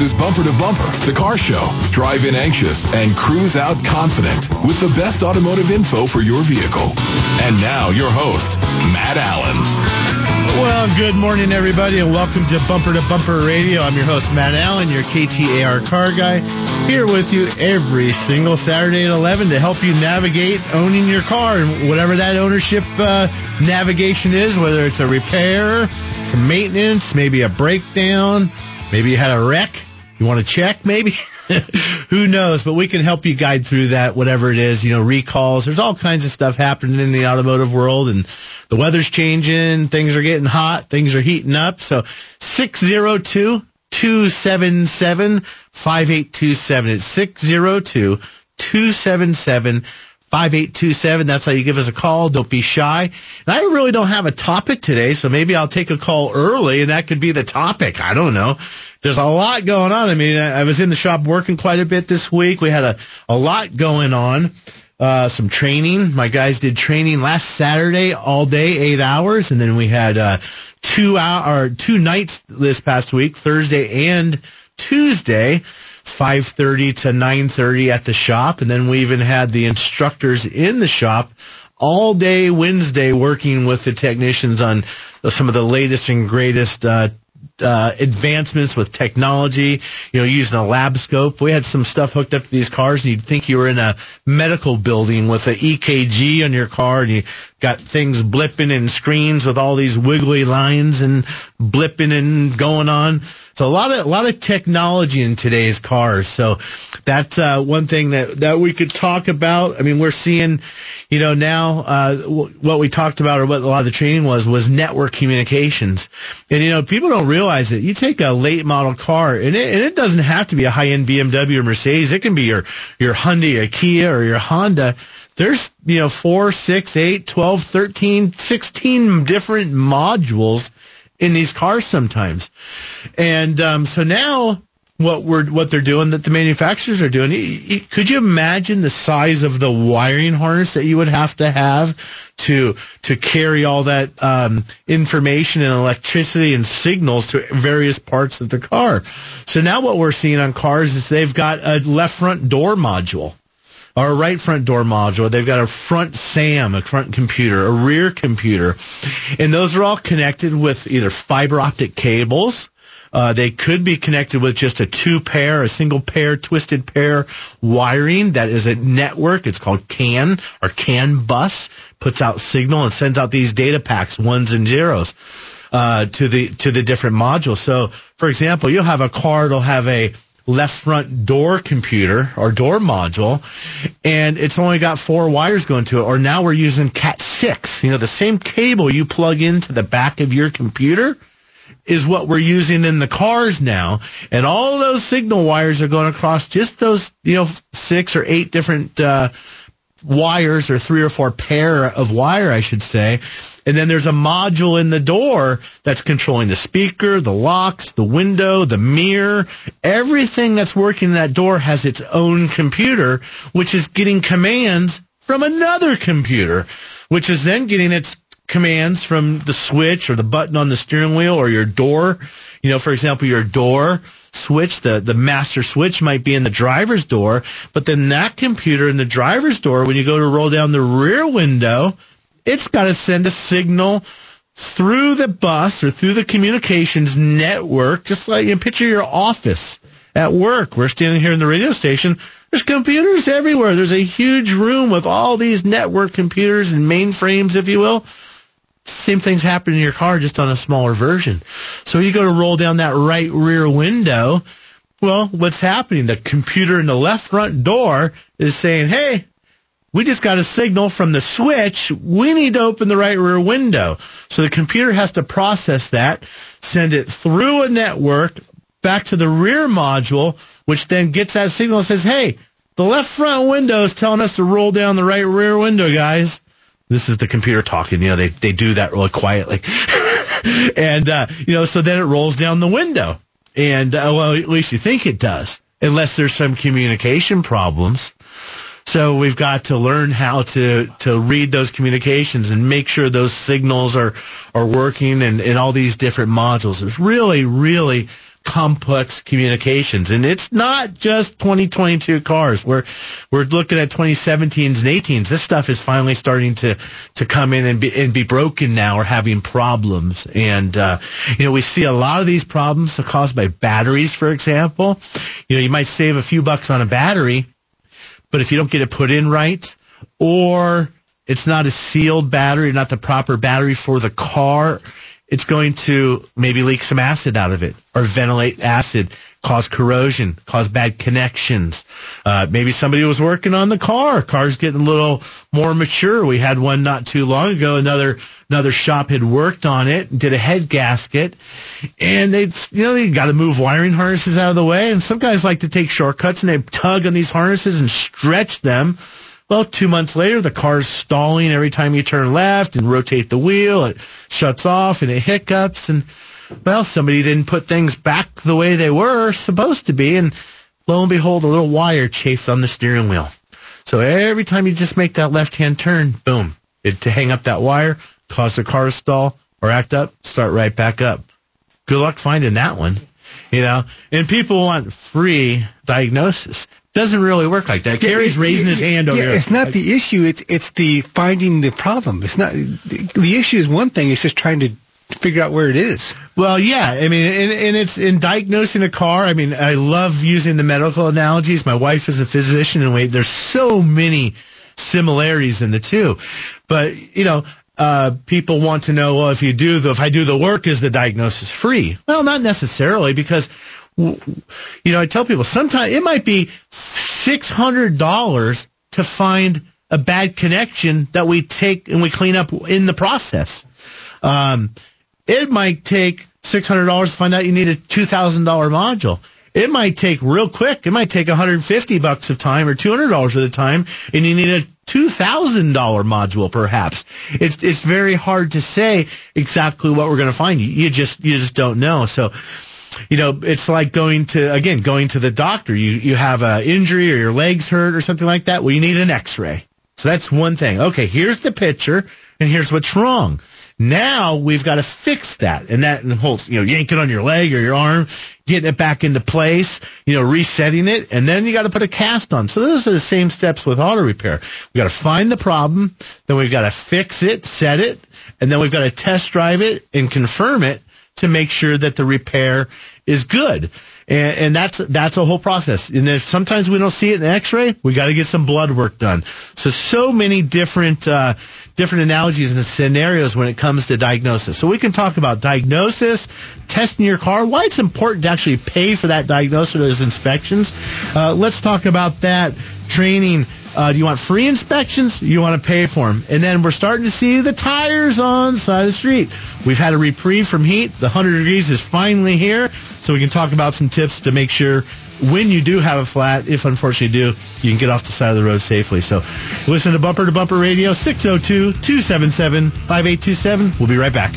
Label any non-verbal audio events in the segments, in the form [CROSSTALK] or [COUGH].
Is Bumper to Bumper, the car show. Drive in anxious and cruise out confident with the best automotive info for your vehicle. And now your host, Matt Allen. Well, good morning, everybody, and welcome to Bumper to Bumper Radio. I'm your host, Matt Allen, your KTAR car guy, here with you every single Saturday at 11 to help you navigate owning your car and whatever that ownership uh, navigation is, whether it's a repair, some maintenance, maybe a breakdown, maybe you had a wreck. You want to check, maybe? [LAUGHS] Who knows? But we can help you guide through that, whatever it is. You know, recalls. There's all kinds of stuff happening in the automotive world, and the weather's changing. Things are getting hot. Things are heating up. So 602 277 5827. It's 602 277 5827. That's how you give us a call. Don't be shy. And I really don't have a topic today, so maybe I'll take a call early and that could be the topic. I don't know. There's a lot going on. I mean, I was in the shop working quite a bit this week. We had a, a lot going on. Uh, some training. My guys did training last Saturday all day, eight hours, and then we had uh, two hour two nights this past week, Thursday and Tuesday. 5.30 to 9.30 at the shop. And then we even had the instructors in the shop all day Wednesday working with the technicians on some of the latest and greatest uh, uh, advancements with technology, you know, using a lab scope. We had some stuff hooked up to these cars and you'd think you were in a medical building with an EKG on your car and you got things blipping and screens with all these wiggly lines and blipping and going on. So a lot of a lot of technology in today's cars. So that's uh, one thing that that we could talk about. I mean, we're seeing, you know, now uh, what we talked about or what a lot of the training was was network communications. And you know, people don't realize it. You take a late model car, and it, and it doesn't have to be a high end BMW or Mercedes. It can be your your Hyundai, a Kia, or your Honda there's, you know, four, six, eight, 12, 13, 16 different modules in these cars sometimes. And um, so now what we're what they're doing that the manufacturers are doing. Could you imagine the size of the wiring harness that you would have to have to to carry all that um, information and electricity and signals to various parts of the car? So now what we're seeing on cars is they've got a left front door module a right front door module. They've got a front SAM, a front computer, a rear computer, and those are all connected with either fiber optic cables. Uh, they could be connected with just a two pair, a single pair, twisted pair wiring. That is a network. It's called CAN or CAN bus. Puts out signal and sends out these data packs, ones and zeros, uh, to the to the different modules. So, for example, you'll have a car that'll have a left front door computer or door module and it's only got four wires going to it or now we're using cat 6 you know the same cable you plug into the back of your computer is what we're using in the cars now and all those signal wires are going across just those you know six or eight different uh, wires or three or four pair of wire, I should say. And then there's a module in the door that's controlling the speaker, the locks, the window, the mirror. Everything that's working in that door has its own computer, which is getting commands from another computer, which is then getting its commands from the switch or the button on the steering wheel or your door. You know, for example, your door switch, the, the master switch might be in the driver's door, but then that computer in the driver's door, when you go to roll down the rear window, it's got to send a signal through the bus or through the communications network, just like you picture your office at work. We're standing here in the radio station. There's computers everywhere. There's a huge room with all these network computers and mainframes, if you will. Same things happen in your car, just on a smaller version. So you go to roll down that right rear window. Well, what's happening? The computer in the left front door is saying, Hey, we just got a signal from the switch. We need to open the right rear window. So the computer has to process that, send it through a network back to the rear module, which then gets that signal and says, Hey, the left front window is telling us to roll down the right rear window, guys. This is the computer talking. You know, they, they do that really quietly. [LAUGHS] and, uh, you know, so then it rolls down the window. And, uh, well, at least you think it does, unless there's some communication problems. So we've got to learn how to, to read those communications and make sure those signals are, are working and, and all these different modules. It's really, really complex communications. And it's not just 2022 cars. We're, we're looking at 2017s and 18s. This stuff is finally starting to, to come in and be, and be broken now or having problems. And, uh, you know, we see a lot of these problems are caused by batteries, for example. You know, you might save a few bucks on a battery, but if you don't get it put in right or it's not a sealed battery, not the proper battery for the car, it's going to maybe leak some acid out of it or ventilate acid, cause corrosion, cause bad connections. Uh, maybe somebody was working on the car. Car's getting a little more mature. We had one not too long ago. Another another shop had worked on it, did a head gasket, and they you know they got to move wiring harnesses out of the way. And some guys like to take shortcuts and they tug on these harnesses and stretch them well, two months later, the car's stalling every time you turn left and rotate the wheel. It shuts off and it hiccups. And, well, somebody didn't put things back the way they were supposed to be. And lo and behold, a little wire chafed on the steering wheel. So every time you just make that left hand turn, boom, it, to hang up that wire, cause the car to stall or act up, start right back up. Good luck finding that one. You know, and people want free diagnosis doesn't really work like that. Yeah, Gary's raising his hand over yeah, here. It's not the issue. It's it's the finding the problem. It's not the issue is one thing. It's just trying to figure out where it is. Well, yeah. I mean, and, and it's in diagnosing a car. I mean, I love using the medical analogies. My wife is a physician, and wait, there's so many similarities in the two. But you know, uh, people want to know, well, if you do the, if I do the work, is the diagnosis free? Well, not necessarily because you know, I tell people sometimes it might be $600 to find a bad connection that we take and we clean up in the process. Um, it might take $600 to find out you need a $2,000 module. It might take real quick. It might take 150 bucks of time or $200 of the time and you need a $2,000 module perhaps. It's, it's very hard to say exactly what we're going to find. You, you just, you just don't know. So, you know, it's like going to, again, going to the doctor. You, you have an injury or your legs hurt or something like that. Well, you need an x-ray. So that's one thing. Okay, here's the picture and here's what's wrong. Now we've got to fix that and that and hold, you know, yanking on your leg or your arm, getting it back into place, you know, resetting it, and then you got to put a cast on. So those are the same steps with auto repair. We got to find the problem, then we've got to fix it, set it, and then we've got to test drive it and confirm it to make sure that the repair is good. And, and, that's that's a whole process. And if sometimes we don't see it in X-ray, we got to get some blood work done. So so many different uh, different analogies and scenarios when it comes to diagnosis. So we can talk about diagnosis, testing your car, why it's important to actually pay for that diagnosis or those inspections. Uh, let's talk about that training uh, do you want free inspections? You want to pay for them? And then we're starting to see the tires on the side of the street. We've had a reprieve from heat. The 100 degrees is finally here. So we can talk about some tips to make sure when you do have a flat, if unfortunately you do, you can get off the side of the road safely. So listen to Bumper to Bumper Radio, 602-277-5827. We'll be right back.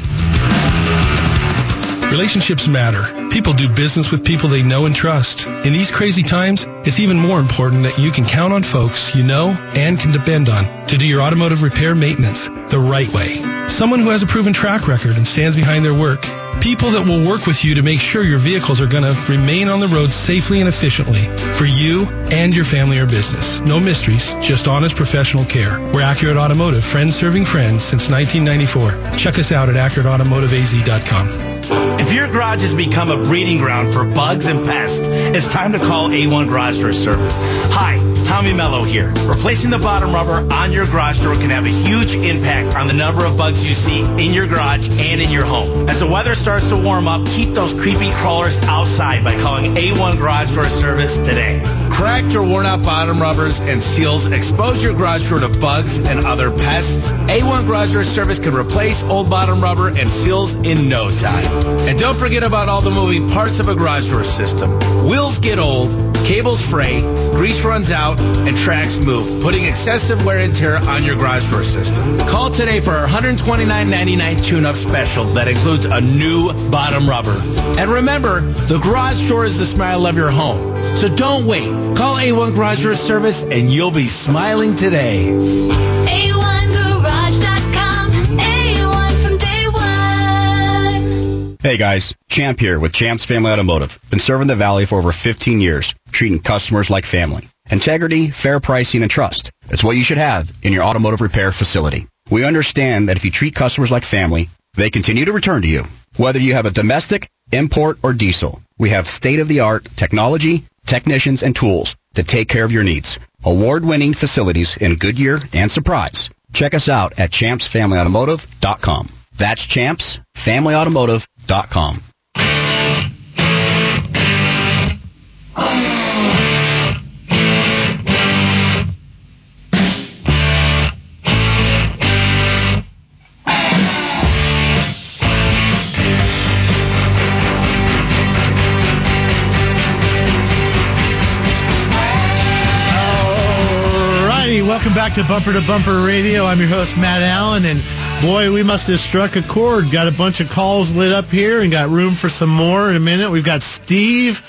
Relationships matter. People do business with people they know and trust. In these crazy times, it's even more important that you can count on folks you know and can depend on to do your automotive repair maintenance the right way. Someone who has a proven track record and stands behind their work. People that will work with you to make sure your vehicles are going to remain on the road safely and efficiently for you and your family or business. No mysteries, just honest professional care. We're Accurate Automotive, friends serving friends since 1994. Check us out at AccurateAutomotiveAZ.com. If your garage has become a breeding ground for bugs and pests, it's time to call A1 Garage Door Service. Hi, Tommy Mello here. Replacing the bottom rubber on your garage door can have a huge impact on the number of bugs you see in your garage and in your home. As the weather starts to warm up, keep those creepy crawlers outside by calling A1 Garage Door Service today. Cracked or worn out bottom rubbers and seals expose your garage door to bugs and other pests. A1 Garage Door Service can replace old bottom rubber and seals in no time. And don't forget about all the moving parts of a garage door system. Wheels get old, cables fray, grease runs out, and tracks move, putting excessive wear and tear on your garage door system. Call today for our $129.99 tune-up special that includes a new bottom rubber. And remember, the garage door is the smile of your home. So don't wait. Call A1 Garage Door Service and you'll be smiling today. A1Garage.com. Hey guys, Champ here with Champ's Family Automotive. Been serving the Valley for over 15 years, treating customers like family. Integrity, fair pricing, and trust. That's what you should have in your automotive repair facility. We understand that if you treat customers like family, they continue to return to you. Whether you have a domestic, import, or diesel, we have state-of-the-art technology, technicians, and tools to take care of your needs. Award-winning facilities in Goodyear and Surprise. Check us out at champsfamilyautomotive.com. That's champsfamilyautomotive.com. Alrighty, welcome back to Bumper to Bumper Radio. I'm your host, Matt Allen, and boy, we must have struck a chord. Got a bunch of calls lit up here and got room for some more in a minute. We've got Steve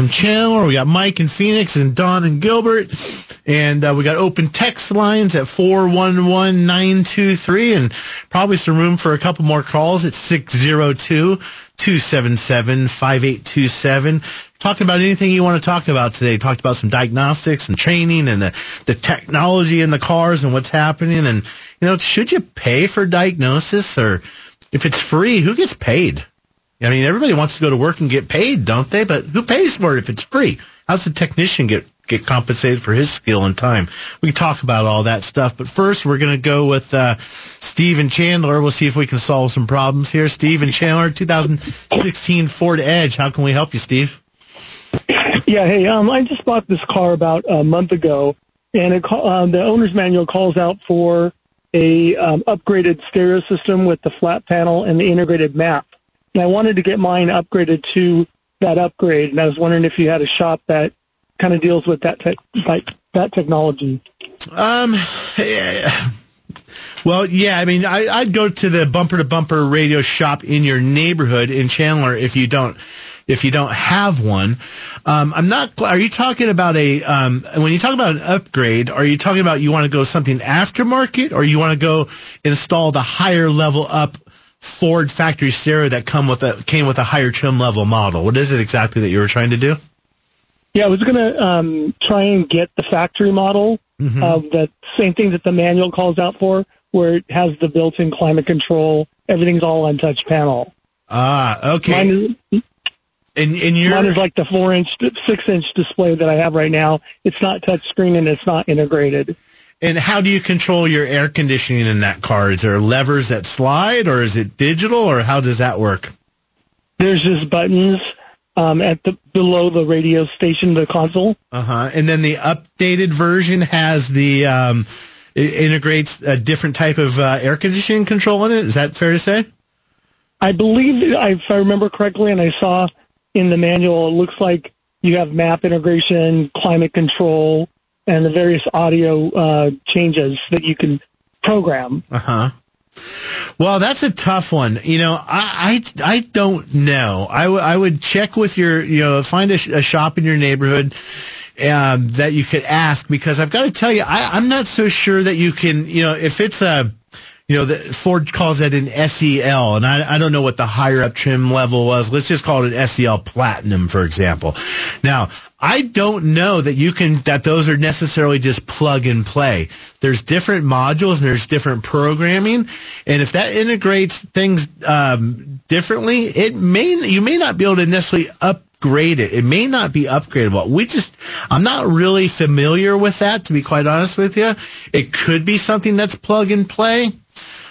from Chandler, we got Mike in Phoenix, and Don and Gilbert, and uh, we got open text lines at 411923, and probably some room for a couple more calls at 602 277 5827 talking about anything you want to talk about today. Talked about some diagnostics and training and the, the technology in the cars and what's happening. And, you know, should you pay for diagnosis or if it's free, who gets paid? I mean, everybody wants to go to work and get paid, don't they? But who pays for it if it's free? How's the technician get, get compensated for his skill and time? We can talk about all that stuff. But first, we're going to go with, uh, Steve and Chandler. We'll see if we can solve some problems here. Steve and Chandler, 2016 Ford Edge. How can we help you, Steve? Yeah, hey, um, I just bought this car about a month ago, and it um, the owner's manual calls out for a um, upgraded stereo system with the flat panel and the integrated map. And I wanted to get mine upgraded to that upgrade, and I was wondering if you had a shop that kind of deals with that tech, like that technology. Um, yeah. well, yeah, I mean, I, I'd go to the bumper to bumper radio shop in your neighborhood in Chandler if you don't, if you don't have one. Um, I'm not, are you talking about a, um, when you talk about an upgrade, are you talking about you want to go something aftermarket or you want to go install the higher level up Ford factory stereo that come with a, came with a higher trim level model? What is it exactly that you were trying to do? Yeah, I was going to um, try and get the factory model Mhm. of the same thing that the manual calls out for, where it has the built-in climate control. Everything's all on touch panel. Ah, okay. Mine is, and, and you're, mine is like the four-inch, six-inch display that I have right now. It's not touch screen and it's not integrated. And how do you control your air conditioning in that car? Is there levers that slide, or is it digital, or how does that work? There's just buttons um, at the below the radio station, the console. Uh huh. And then the updated version has the um, it integrates a different type of uh, air conditioning control in it. Is that fair to say? I believe, if I remember correctly, and I saw in the manual, it looks like you have map integration, climate control, and the various audio uh, changes that you can program. Uh huh. Well, that's a tough one. You know, I I, I don't know. I, w- I would check with your you know find a, sh- a shop in your neighborhood um, that you could ask because I've got to tell you I, I'm not so sure that you can you know if it's a you know the Ford calls that an SEL and I I don't know what the higher up trim level was. Let's just call it an SEL Platinum for example. Now I don't know that you can that those are necessarily just plug and play. There's different modules and there's different programming, and if that integrates things um, differently, it may you may not be able to necessarily upgrade it. It may not be upgradable. We just I'm not really familiar with that to be quite honest with you. It could be something that's plug and play.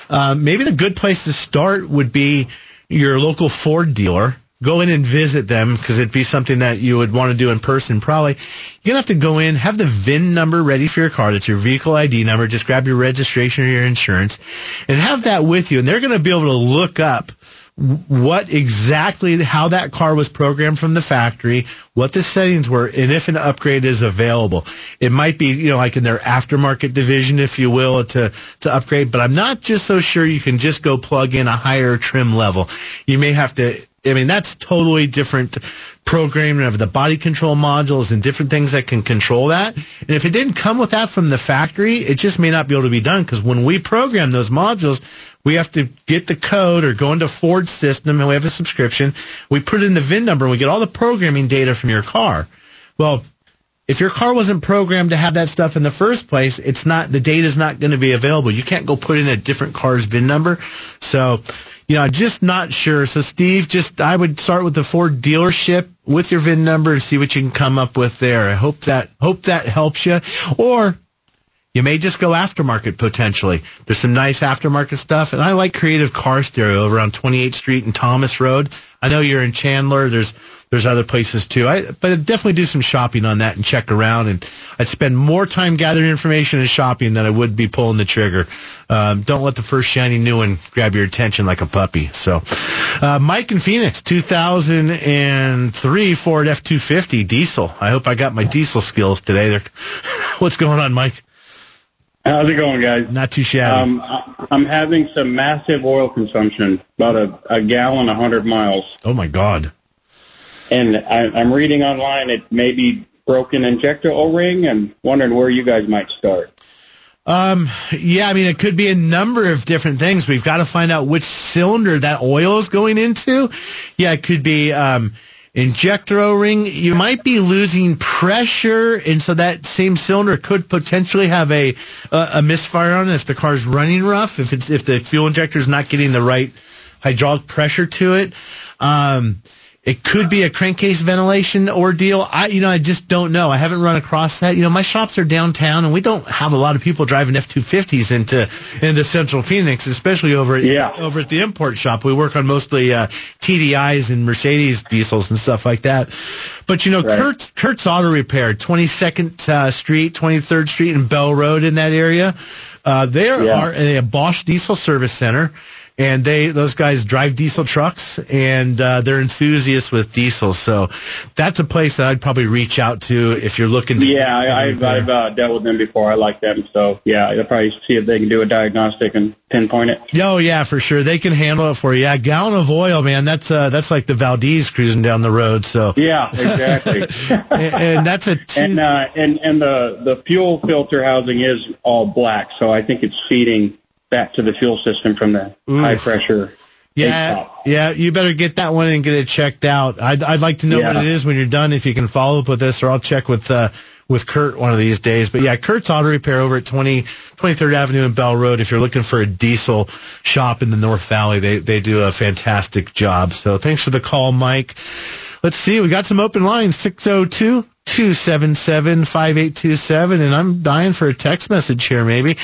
Uh, maybe the good place to start would be your local Ford dealer. Go in and visit them because it'd be something that you would want to do in person. Probably you're gonna have to go in, have the VIN number ready for your car. That's your vehicle ID number. Just grab your registration or your insurance, and have that with you. And they're gonna be able to look up what exactly how that car was programmed from the factory, what the settings were, and if an upgrade is available. It might be, you know, like in their aftermarket division, if you will, to to upgrade. But I'm not just so sure you can just go plug in a higher trim level. You may have to. I mean, that's totally different programming of the body control modules and different things that can control that. And if it didn't come with that from the factory, it just may not be able to be done because when we program those modules, we have to get the code or go into Ford's system and we have a subscription. We put in the VIN number and we get all the programming data from your car. Well, if your car wasn't programmed to have that stuff in the first place, it's not the data is not going to be available. You can't go put in a different car's VIN number. So, you know, just not sure. So, Steve, just I would start with the Ford dealership with your VIN number and see what you can come up with there. I hope that hope that helps you. Or you may just go aftermarket potentially. There's some nice aftermarket stuff, and I like Creative Car Stereo over on 28th Street and Thomas Road. I know you're in Chandler. There's there's other places too. I but I'd definitely do some shopping on that and check around. And I'd spend more time gathering information and shopping than I would be pulling the trigger. Um, don't let the first shiny new one grab your attention like a puppy. So, uh, Mike in Phoenix, 2003 Ford F250 diesel. I hope I got my diesel skills today. They're, [LAUGHS] what's going on, Mike? How's it going, guys? Not too shabby. Um, I'm having some massive oil consumption, about a, a gallon a hundred miles, oh my God. and I, I'm reading online it may be broken injector O-ring, and wondering where you guys might start. Um, yeah, I mean, it could be a number of different things. We've got to find out which cylinder that oil is going into. Yeah, it could be, um, injector O-ring. You might be losing pressure, and so that same cylinder could potentially have a, a, a misfire on it if the car's running rough, if it's, if the fuel injector is not getting the right hydraulic pressure to it. Um, it could be a crankcase ventilation ordeal. I, you know, I just don't know. I haven't run across that. You know, my shops are downtown, and we don't have a lot of people driving F two fifties into into Central Phoenix, especially over at, Yeah. over at the import shop. We work on mostly uh, TDIs and Mercedes diesels and stuff like that. But you know, Right. Kurt's Kurt's Auto Repair, Twenty Second uh, Street, Twenty Third Street, and Bell Road in that area. Uh, they are a Bosch Diesel Service Center and they those guys drive diesel trucks and uh, they're enthusiasts with diesel so that's a place that i'd probably reach out to if you're looking to Yeah, I, I've, I've uh, dealt with them before. I like them, so yeah, I'll probably see if they can do a diagnostic and pinpoint it. oh yeah for sure they can handle it for you yeah a gallon of oil man that's uh that's like the valdez cruising down the road so Yeah, exactly. [LAUGHS] and, and that's a [LAUGHS] two, and uh, and and the the fuel filter housing is all black, so I think it's feeding back to the fuel system from the high pressure. Yeah, yeah, you better get that one and get it checked out. I'd, I'd like to know Yeah. what it is when you're done. If you can follow up with this, or I'll check with uh, with Kurt one of these days. But yeah, Kurt's Auto Repair over at 20, 23rd Avenue and Bell Road. If you're looking for a diesel shop in the North Valley, they they do a fantastic job. So thanks for the call, Mike. Let's see, we got some open lines 602 277 5827, and I'm dying for a text message here, maybe.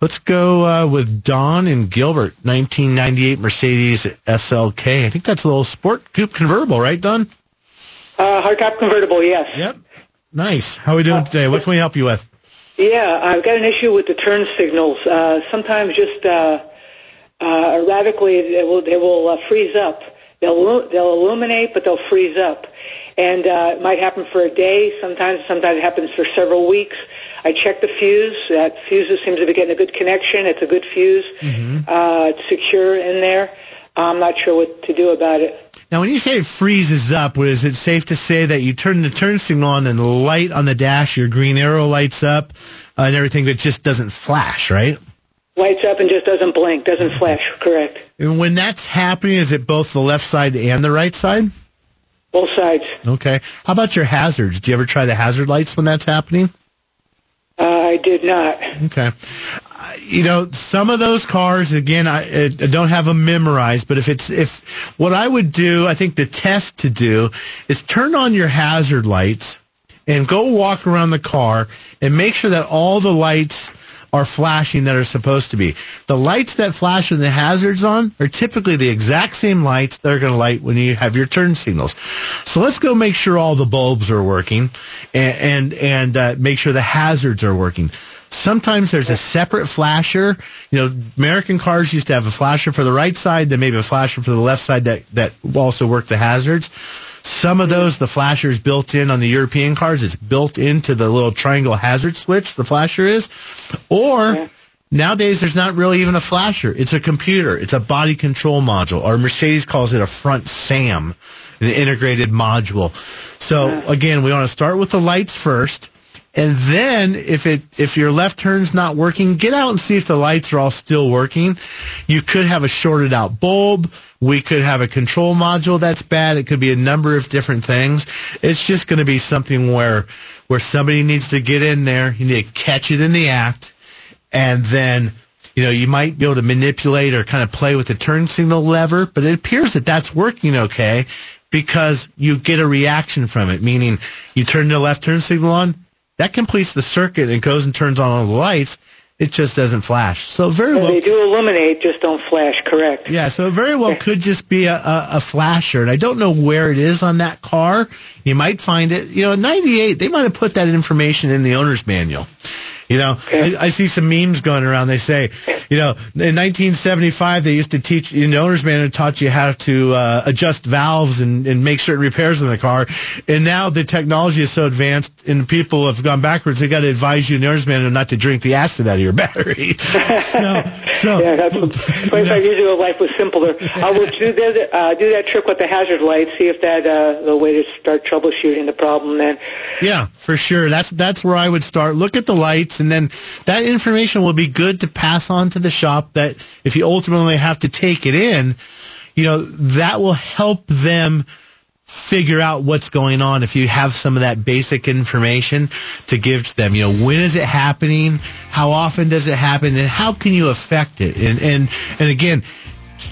Let's go uh, with Don and Gilbert, 1998 Mercedes SLK. I think that's a little sport coupe convertible, right, Don? Uh, hardtop convertible, yes. Yep. Nice. How are we doing today? What can we help you with? Yeah, I've got an issue with the turn signals. Uh, sometimes just uh, uh, erratically they will they will uh, freeze up. They'll they'll illuminate, but they'll freeze up, and uh, it might happen for a day. Sometimes sometimes it happens for several weeks. I check the fuse. That fuse seems to be getting a good connection. It's a good fuse. Uh, it's secure in there. I'm not sure what to do about it. Now, when you say it freezes up, is it safe to say that you turn the turn signal on and the light on the dash, your green arrow lights up uh, and everything, but just doesn't flash, right? Lights up and just doesn't blink, doesn't flash. Correct. And when that's happening, is it both the left side and the right side? Both sides. Okay. How about your hazards? Do you ever try the hazard lights when that's happening? Uh, I did not. Okay. Uh, You know, some of those cars, again, I, I don't have them memorized, but if it's, if, what I would do, I think the test to do is turn on your hazard lights and go walk around the car and make sure that all the lights are flashing that are supposed to be. The lights that flash when the hazards on are typically the exact same lights that are going to light when you have your turn signals. So let's go make sure all the bulbs are working and and, and uh, make sure the hazards are working. Sometimes there's a separate flasher. You know, American cars used to have a flasher for the right side, then maybe a flasher for the left side that, that also worked the hazards. Some of those, the flasher is built in on the European cars. It's built into the little triangle hazard switch, the flasher is. Or nowadays, there's not really even a flasher. It's a computer. It's a body control module. Or Mercedes calls it a front SAM, an integrated module. So again, we want to start with the lights first. And then if it if your left turn's not working, get out and see if the lights are all still working. You could have a shorted out bulb. We could have a control module that's bad. It could be a number of different things. It's just going to be something where where somebody needs to get in there. You need to catch it in the act, and then you know you might be able to manipulate or kind of play with the turn signal lever. But it appears that that's working okay because you get a reaction from it. Meaning you turn the left turn signal on, that completes the circuit and goes and turns on all the lights. It just doesn't flash. So very well. They do illuminate, just don't flash. Correct. Yeah, so it very well could just be a, a, a flasher, and I don't know where it is on that car. You might find it. You know, '98 they might have put that information in the owner's manual. You know, I, I see some memes going around. They say, you know, in 1975 they used to teach in the owner's manual taught you how to uh, adjust valves and, and make certain repairs in the car, and now the technology is so advanced and people have gone backwards. They got to advise you in the owner's manual not to drink the acid out of your battery. [LAUGHS] so, so [LAUGHS] yeah, that's 25 years ago, life was simpler. I will do that, uh, do that trick with the hazard light, see if that uh, the way to start troubleshooting the problem. Then, Yeah, for sure. That's that's where I would start. Look at the lights, and then that information will be good to pass on to the shop. That if you ultimately have to take it in, you know that will help them figure out what's going on if you have some of that basic information to give to them. You know when is it happening? How often does it happen? And how can you affect it? And and and again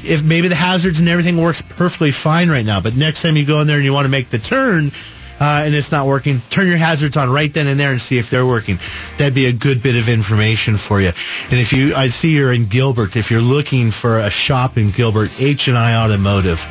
if maybe the hazards and everything works perfectly fine right now, but next time you go in there and you want to make the turn uh, and it's not working, turn your hazards on right then and there and see if they're working. That'd be a good bit of information for you. And if you, I see you're in Gilbert. If you're looking for a shop in Gilbert, H and I Automotive,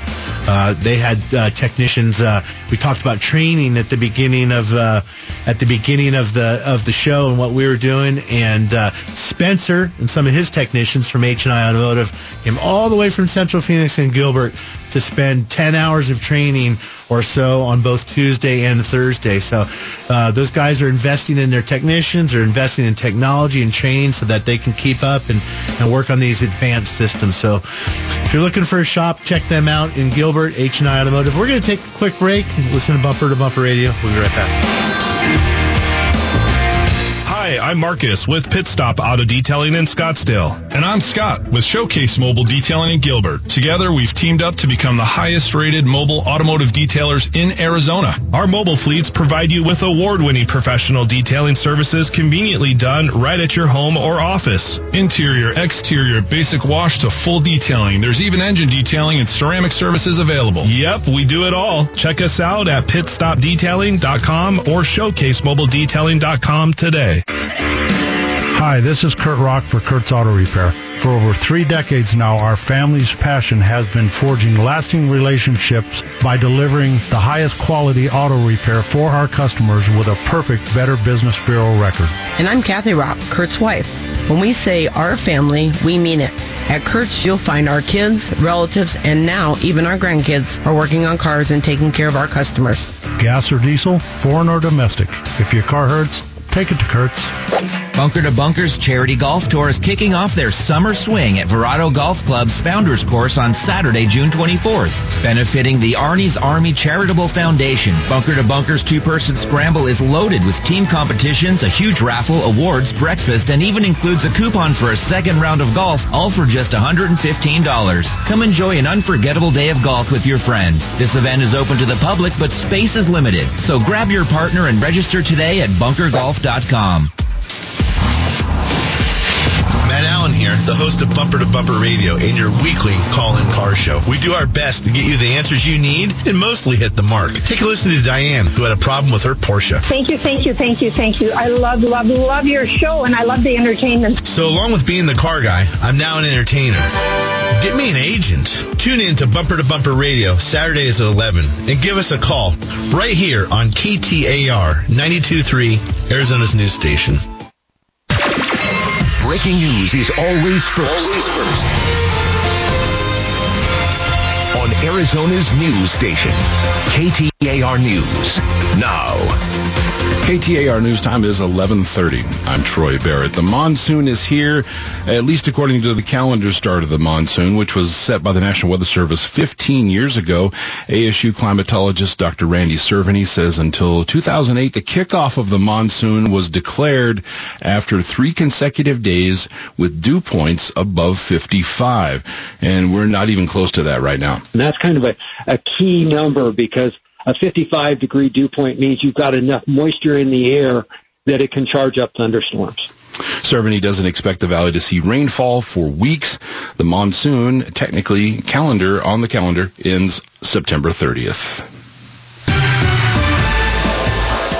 uh, they had uh, technicians. Uh, we talked about training at the beginning of uh, at the beginning of the of the show and what we were doing. And uh, Spencer and some of his technicians from H and I Automotive came all the way from Central Phoenix and Gilbert to spend 10 hours of training or so on both Tuesday and Thursday. So uh, those guys are investing in their technicians, are investing in technology and training so that they can keep up and, and work on these advanced systems. So if you're looking for a shop, check them out in Gilbert, H&I Automotive. We're going to take a quick break and listen to Bumper to Bumper Radio. We'll be right back. Hi, I'm Marcus with Pit Stop Auto Detailing in Scottsdale. And I'm Scott with Showcase Mobile Detailing in Gilbert. Together, we've teamed up to become the highest rated mobile automotive detailers in Arizona. Our mobile fleets provide you with award-winning professional detailing services conveniently done right at your home or office. Interior, exterior, basic wash to full detailing. There's even engine detailing and ceramic services available. Yep, we do it all. Check us out at pitstopdetailing.com or showcasemobiledetailing.com today. Hi, this is Kurt Rock for Kurt's Auto Repair. For over three decades now, our family's passion has been forging lasting relationships by delivering the highest quality auto repair for our customers with a perfect Better Business Bureau record. And I'm Kathy Rock, Kurt's wife. When we say our family, we mean it. At Kurt's, you'll find our kids, relatives, and now even our grandkids are working on cars and taking care of our customers. Gas or diesel, foreign or domestic. If your car hurts, take it to Kurt's. Bunker to Bunkers Charity Golf Tour is kicking off their summer swing at Verrado Golf Club's Founders Course on Saturday, June 24th. Benefiting the Arnie's Army Charitable Foundation, Bunker to Bunkers two-person scramble is loaded with team competitions, a huge raffle, awards, breakfast, and even includes a coupon for a second round of golf, all for just $115. Come enjoy an unforgettable day of golf with your friends. This event is open to the public, but space is limited. So grab your partner and register today at bunkergolf.com. Matt Allen here, the host of Bumper to Bumper Radio and your weekly call-in car show. We do our best to get you the answers you need and mostly hit the mark. Take a listen to Diane, who had a problem with her Porsche. Thank you, thank you, thank you, thank you. I love, love, love your show and I love the entertainment. So along with being the car guy, I'm now an entertainer. Get me an agent. Tune in to Bumper to Bumper Radio Saturdays at 11 and give us a call right here on KTAR 92.3, Arizona's news station. Breaking news is always first. Always first. On Arizona's news station, KTAR News. Now. KTAR news time is 11:30. I'm Troy Barrett. The monsoon is here, at least according to the calendar start of the monsoon, which was set by the National Weather Service 15 years ago. ASU climatologist Dr. Randy Cerveny says until 2008, the kickoff of the monsoon was declared after three consecutive days with dew points above 55, and we're not even close to that right now. And that's kind of a, a key number because a 55 degree dew point means you've got enough moisture in the air that it can charge up thunderstorms. Cerveny doesn't expect the valley to see rainfall for weeks. The monsoon, technically calendar on the calendar, ends September 30th.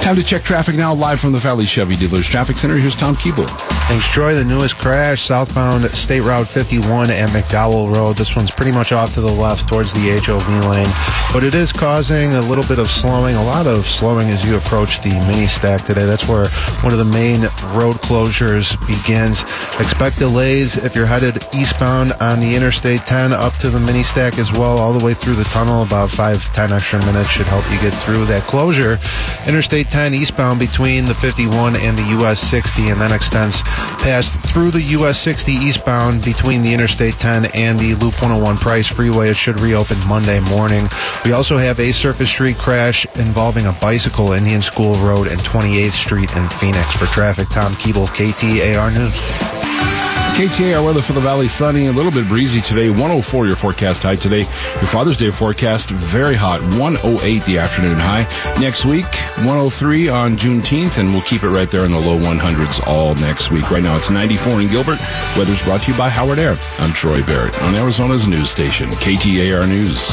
Time to check traffic now live from the Valley Chevy Dealers Traffic Center. Here's Tom Keeble. Thanks, Troy. The newest crash southbound State Route 51 at McDowell Road. This one's pretty much off to the left towards the HOV lane, but it is causing a little bit of slowing, a lot of slowing as you approach the mini stack today. That's where one of the main road closures begins. Expect delays if you're headed eastbound on the Interstate 10 up to the mini stack as well, all the way through the tunnel. About five, ten extra minutes should help you get through that closure. Interstate 10 eastbound between the 51 and the US 60 and then extends past through the US 60 eastbound between the Interstate 10 and the Loop 101 Price Freeway. It should reopen Monday morning. We also have a surface street crash involving a bicycle, Indian School Road and 28th Street in Phoenix. For traffic, Tom Keeble, KTAR News. KTAR weather for the valley sunny, a little bit breezy today. 104 your forecast high today. Your Father's Day forecast very hot. 108 the afternoon high. Next week 103 on Juneteenth, and we'll keep it right there in the low 100s all next week. Right now it's 94 in Gilbert. Weather's brought to you by Howard Air. I'm Troy Barrett on Arizona's news station KTAR News.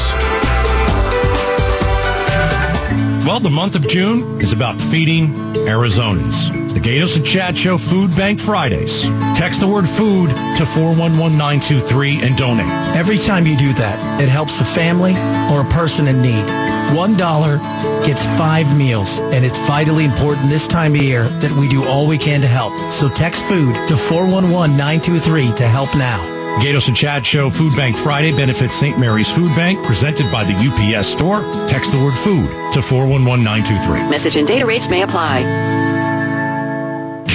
Well, the month of June is about feeding Arizonans. The Gaydos and Chad Show Food Bank Fridays. Text the word food to 411923 and donate. Every time you do that, it helps a family or a person in need. One dollar gets five meals, and it's vitally important this time of year that we do all we can to help. So text food to 411923 to help now. Gaydos and Chad Show Food Bank Friday benefits St. Mary's Food Bank, presented by the UPS store. Text the word food to 411923. Message and data rates may apply.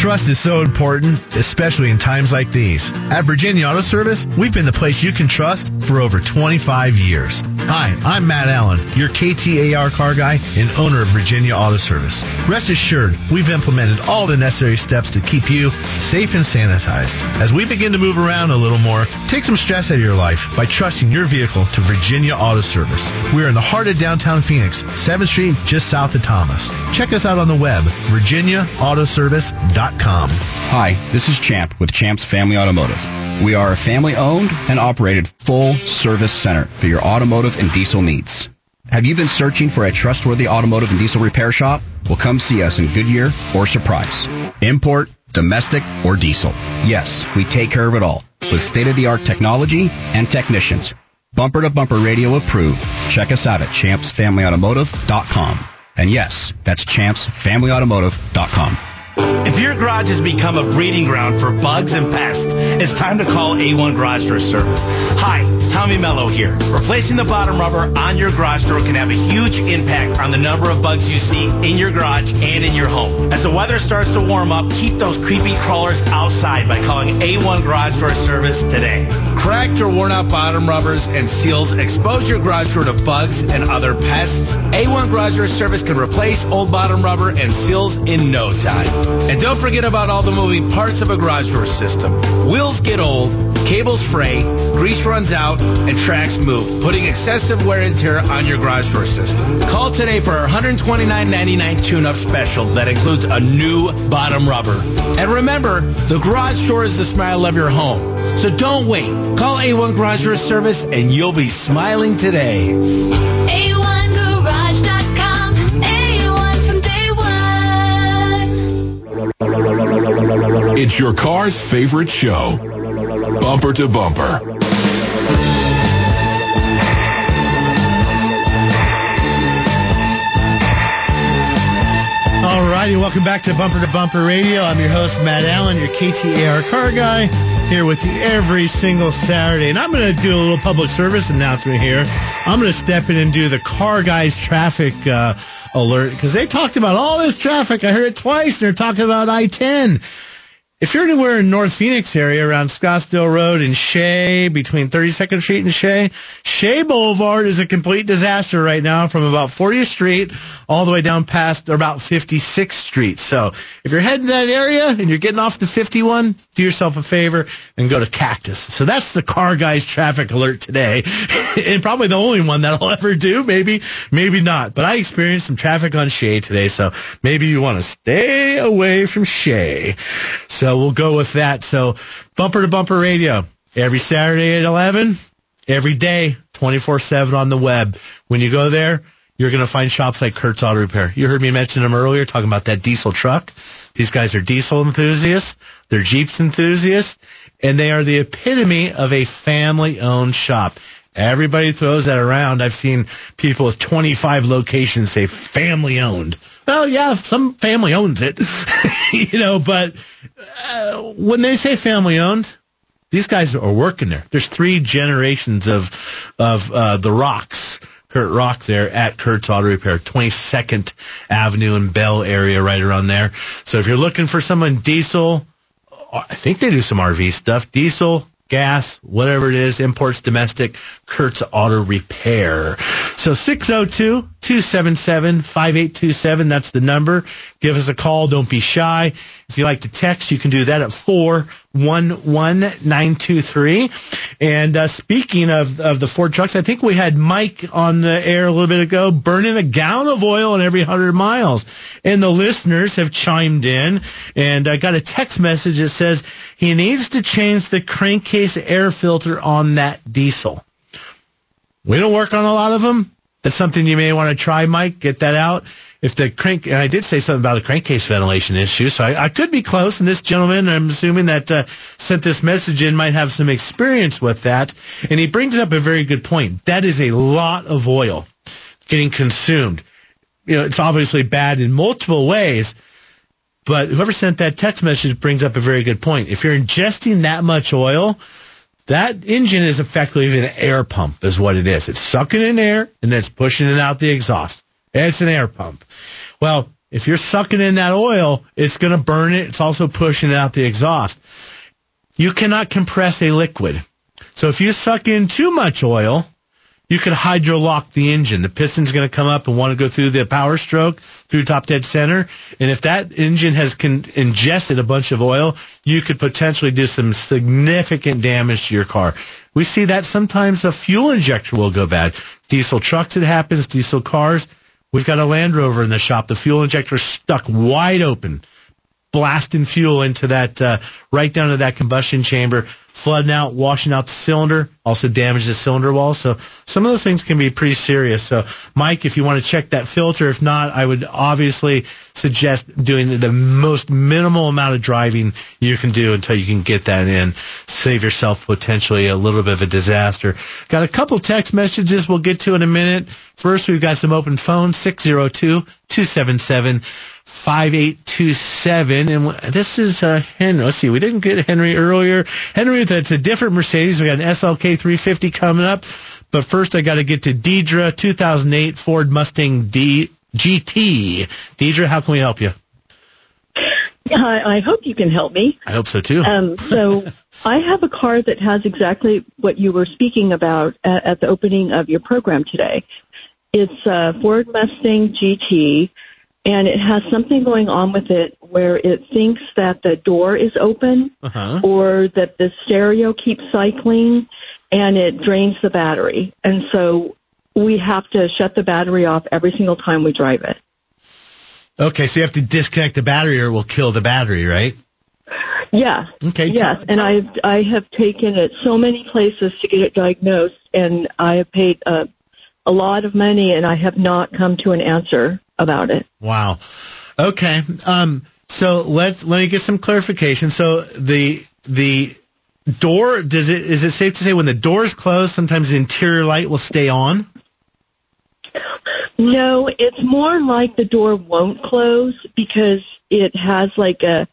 Trust is so important, especially in times like these. At Virginia Auto Service, we've been the place you can trust for over 25 years. Hi, I'm Matt Allen, your KTAR car guy and owner of Virginia Auto Service. Rest assured, we've implemented all the necessary steps to keep you safe and sanitized. As we begin to move around a little more, take some stress out of your life by trusting your vehicle to Virginia Auto Service. We're in the heart of downtown Phoenix, 7th Street, just south of Thomas. Check us out on the web, virginiaautoservice.com. Hi, this is Champ with Champ's Family Automotive. We are a family owned and operated full service center for your automotive and diesel needs. Have you been searching for a trustworthy automotive and diesel repair shop? Well, come see us in Goodyear or Surprise. Import, domestic, or diesel. Yes, we take care of it all with state of the art technology and technicians. Bumper to bumper radio approved. Check us out at champsfamilyautomotive.com. And yes, that's champsfamilyautomotive.com. If your garage has become a breeding ground for bugs and pests, it's time to call A1 Garage Door Service. Hi, Tommy Mello here. Replacing the bottom rubber on your garage door can have a huge impact on the number of bugs you see in your garage and in your home. As the weather starts to warm up, keep those creepy crawlers outside by calling A1 Garage Door Service today. Cracked or worn out bottom rubbers and seals expose your garage door to bugs and other pests. A1 Garage Door Service can replace old bottom rubber and seals in no time. And don't forget about all the moving parts of a garage door system. Wheels get old, cables fray, grease runs out, and tracks move, putting excessive wear and tear on your garage door system. Call today for our $129.99 tune-up special that includes a new bottom rubber. And remember, the garage door is the smile of your home. So don't wait. Call A1 Garage Door Service and you'll be smiling today. A1Garage.com. It's your car's favorite show. Bumper to bumper. Righty, welcome back to Bumper to Bumper Radio. I'm your host, Matt Allen, your KTAR car guy, here with you every single Saturday. And I'm going to do a little public service announcement here. I'm going to step in and do the car guys traffic uh, alert because they talked about all this traffic. I heard it twice. They're talking about I-10. If you're anywhere in North Phoenix area around Scottsdale Road and Shea, between 32nd Street and Shea, Shea Boulevard is a complete disaster right now from about 40th Street all the way down past about 56th Street. So if you're heading that area and you're getting off the 51, do yourself a favor and go to Cactus. So that's the car guy's traffic alert today. [LAUGHS] and probably the only one that I'll ever do. Maybe, maybe not. But I experienced some traffic on Shea today. So maybe you want to stay away from Shea. So Uh, we'll go with that. So bumper to bumper radio every Saturday at 11, every day, 24 seven on the web. When you go there, you're going to find shops like Kurt's Auto Repair. You heard me mention them earlier, talking about that diesel truck. These guys are diesel enthusiasts. They're Jeeps enthusiasts, and they are the epitome of a family-owned shop. Everybody throws that around. I've seen people with 25 locations say family-owned. Well, yeah, some family owns it, [LAUGHS] you know, but uh, when they say family-owned, these guys are working there. There's three generations of of uh, the Rocks, Kurt Rock there at Kurt's Auto Repair, 22nd Avenue and Bell area, right around there. So if you're looking for someone diesel, I think they do some RV stuff, diesel, gas, whatever it is, imports, domestic, Kurt's Auto Repair. So 602-277-5827, that's the number. Give us a call. Don't be shy. If you like to text, you can do that at 411923. And uh, speaking of, of the Ford trucks, I think we had Mike on the air a little bit ago burning a gallon of oil in every 100 miles. And the listeners have chimed in and I got a text message that says he needs to change the crankcase air filter on that diesel. We don't work on a lot of them. That's something you may want to try, Mike. Get that out. If the crank, and I did say something about a crankcase ventilation issue, so I, I could be close. And this gentleman, I'm assuming that uh, sent this message in, might have some experience with that. And he brings up a very good point. That is a lot of oil getting consumed. You know, it's obviously bad in multiple ways. But whoever sent that text message brings up a very good point. If you're ingesting that much oil, that engine is effectively an air pump, is what it is. It's sucking in air and then it's pushing it out the exhaust. It's an air pump. Well, if you're sucking in that oil, it's going to burn it. It's also pushing it out the exhaust. You cannot compress a liquid. So if you suck in too much oil, you could hydrolock the engine. The piston's going to come up and want to go through the power stroke through top dead center. And if that engine has con- ingested a bunch of oil, you could potentially do some significant damage to your car. We see that sometimes a fuel injector will go bad. Diesel trucks, it happens. Diesel cars. We've got a Land Rover in the shop. The fuel injector stuck wide open, blasting fuel into that, uh, right down to that combustion chamber, flooding out, washing out the cylinder, also damage the cylinder wall. So some of those things can be pretty serious. So Mike, if you want to check that filter, if not, I would obviously suggest doing the most minimal amount of driving you can do until you can get that in. Save yourself potentially a little bit of a disaster. Got a couple text messages we'll get to in a minute. First, we've got some open phones, 602-277-5827. And this is, uh, Henry. Let's see, we didn't get Henry earlier. Henry, that's a different Mercedes. We got an SLK 350 coming up. But first, I got to get to Deidre, 2008 Ford Mustang D GT. Deidre, how can we help you? I, I hope you can help me. I hope so too. Um, so [LAUGHS] I have a car that has exactly what you were speaking about at, at the opening of your program today. It's a Ford Mustang GT, and it has something going on with it where it thinks that the door is open Uh-huh. or that the stereo keeps cycling and it drains the battery. And so we have to shut the battery off every single time we drive it. Okay, so you have to disconnect the battery or it will kill the battery, right? Yeah. Okay. Yes, and I've I have taken it so many places to get it diagnosed, and I have paid a a lot of money, and I have not come to an answer about it. Wow. Okay. Um, so let let me get some clarification. So the the door does it is it safe to say when the door is closed, sometimes the interior light will stay on? No, it's more like the door won't close because it has like a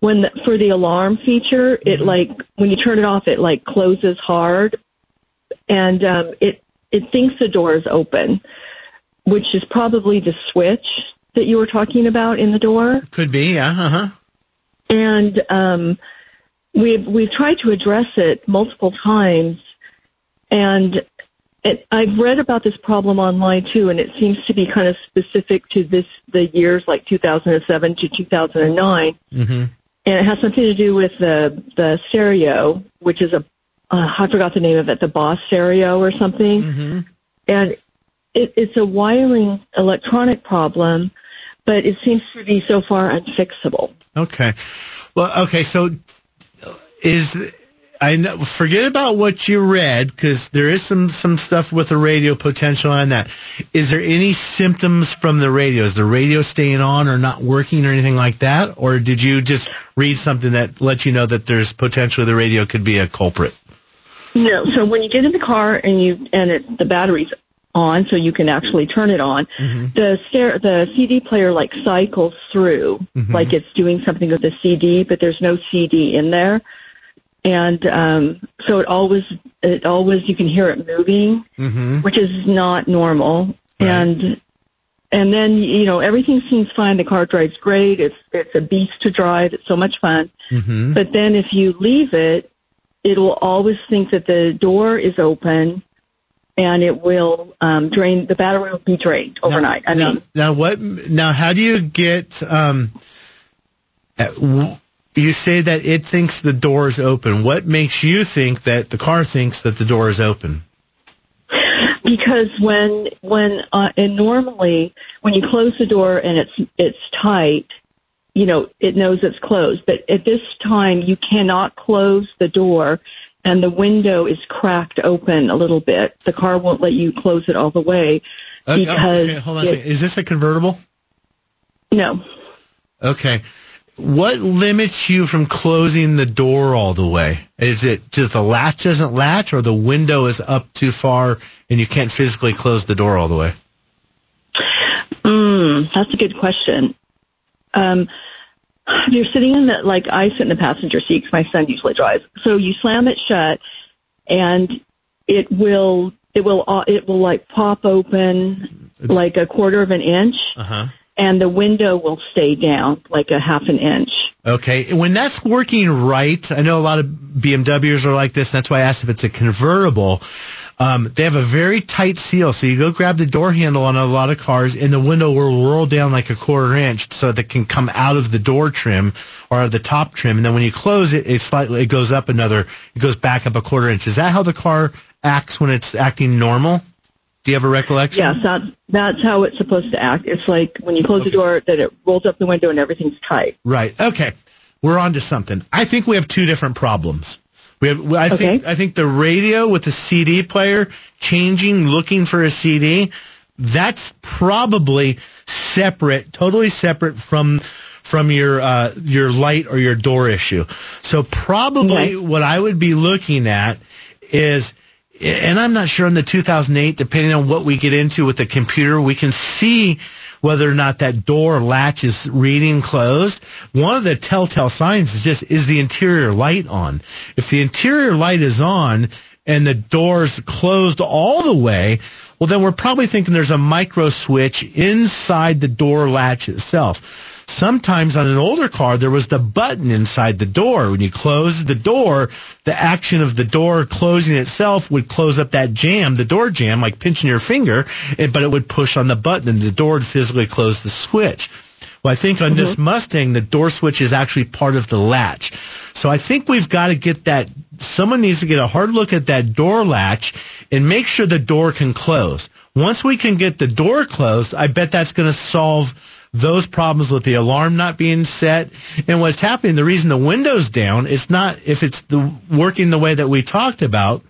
when the, for the alarm feature, it like when you turn it off, it like closes hard, and um, it it thinks the door is open, which is probably the switch that you were talking about in the door. Could be. Yeah. Uh huh. and um, we've we've tried to address it multiple times, and it, I've read about this problem online too, and it seems to be kind of specific to this the years like 2007 to 2009, Mm-hmm. and it has something to do with the the stereo, which is a uh, I forgot the name of it, the Boss stereo or something, Mm-hmm. and it, it's a wiring electronic problem, but it seems to be so far unfixable. Okay. Well, okay. So is I know, forget about what you read because there is some some stuff with the radio potential on that. Is there any symptoms from the radio? Is the radio staying on or not working or anything like that? Or did you just read something that let you know that there's potentially the radio could be a culprit? No. So when you get in the car and you and it, the battery's on, so you can actually turn it on, the ster- the CD player like cycles through, like it's doing something with the CD, but there's no CD in there, and um, so it always it always you can hear it moving, Mm-hmm. which is not normal, and. And then you know everything seems fine. The car drives great. It's it's a beast to drive. It's so much fun. Mm-hmm. But then if you leave it, it will always think that the door is open and it will um, drain, the battery will be drained overnight. I now, mean, now what? Now, how do you get? Um, uh, you say that it thinks the door is open. What makes you think that the car thinks that the door is open? because when, when, uh, and normally when you close the door and it's, it's tight, you know, it knows it's closed. But at this time, you cannot close the door and the window is cracked open a little bit. The car won't let you close it all the way Uh, oh, because okay, hold on a second. Is this a convertible? no. Okay. What limits you from closing the door all the way? Is it just the latch doesn't latch or the window is up too far and you can't physically close the door all the way? Mm, that's a good question. Um, you're sitting in the like I sit in the passenger seat because my son usually drives. So you slam it shut, and it will it will uh, it will like pop open like a quarter of an inch, Uh-huh. And the window will stay down like a half an inch. Okay. When that's working right, I know a lot of BMWs are like this. And that's why I asked if it's a convertible. Um, they have a very tight seal. So you go grab the door handle on a lot of cars and the window will roll down like a quarter inch so that it can come out of the door trim or the top trim. And then when you close it, it slightly, it goes up another, it goes back up a quarter inch. Is that how the car acts when it's acting normal? Do you have a recollection? Yes, that's that's how it's supposed to act. It's like when you close the door that it rolls up the window and everything's tight. Right. Okay. We're on to something. I think we have two different problems. We have, I think, I think the radio with the CD player changing, looking for a CD, that's probably separate, totally separate from, from your, uh, your light or your door issue. So probably what I would be looking at is, and I'm not sure in the 2008, depending on what we get into with the computer, we can see whether or not that door latch is reading closed. One of the telltale signs is just, is the interior light on? If the interior light is on and the door's closed all the way, well then we're probably thinking there's a micro switch inside the door latch itself. Sometimes on an older car, there was the button inside the door. When you close the door, the action of the door closing itself would close up that jamb, the door jamb, like pinching your finger, but it would push on the button and the door would physically close the switch. Well, I think on this mm-hmm. Mustang, the door switch is actually part of the latch. So I think we've got to get that. Someone needs to get a hard look at that door latch and make sure the door can close. Once we can get the door closed, I bet that's going to solve those problems with the alarm not being set. And what's happening, the reason the window's down, it's not if it's the working the way that we talked about.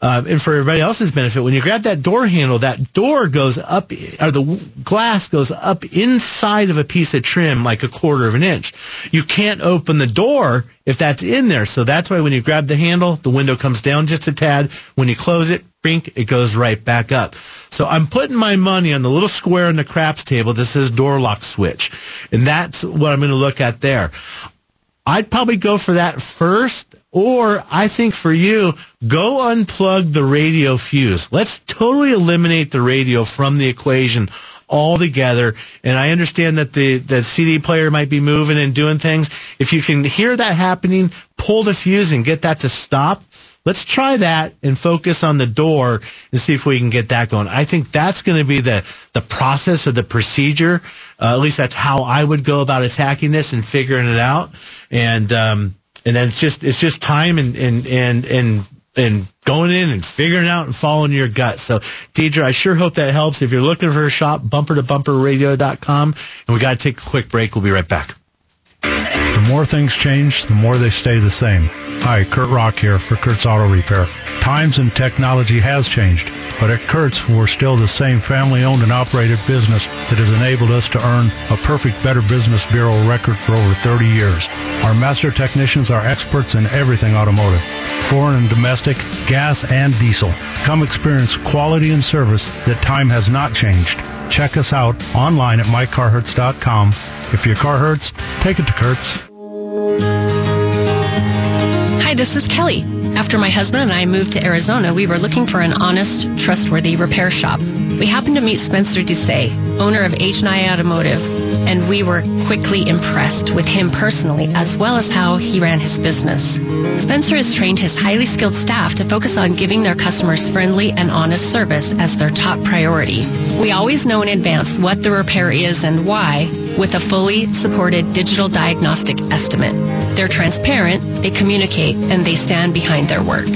Uh, and for everybody else's benefit, when you grab that door handle, that door goes up, or the glass goes up inside of a piece of trim like a quarter of an inch. You can't open the door if that's in there. So that's why when you grab the handle, the window comes down just a tad. When you close it, bink, it goes right back up. So I'm putting my money on the little square in the craps table that says door lock switch. And that's what I'm going to look at there. I'd probably go for that first, or I think for you, go unplug the radio fuse. Let's totally eliminate the radio from the equation altogether. And I understand that the, the CD player might be moving and doing things. If you can hear that happening, pull the fuse and get that to stop. Let's try that and focus on the door and see if we can get that going. I think that's going to be the, the process of the procedure. Uh, at least that's how I would go about attacking this and figuring it out. And, um, and then it's just, it's just time and, and, and, and, and going in and figuring out and following your gut. So, Deidre, I sure hope that helps. If you're looking for a shop, bumper to bumperradio.com. And we got to take a quick break. We'll be right back. The more things change, the more they stay the same. Hi, Kurt Rock here for Kurt's Auto Repair. Times and technology has changed, but at Kurt's, we're still the same family-owned and operated business that has enabled us to earn a perfect Better Business Bureau record for over 30 years. Our master technicians are experts in everything automotive, foreign and domestic, gas and diesel. Come experience quality and service that time has not changed. Check us out online at mycarhurts.com. If your car hurts, take it to Kurt's. Hi, this is Kelly. After my husband and I moved to Arizona, we were looking for an honest, trustworthy repair shop. We happened to meet Spencer Doucet, owner of H&I Automotive, and we were quickly impressed with him personally as well as how he ran his business. Spencer has trained his highly skilled staff to focus on giving their customers friendly and honest service as their top priority. We always know in advance what the repair is and why with a fully supported digital diagnostic estimate. They're transparent, they communicate, and they stand behind their work.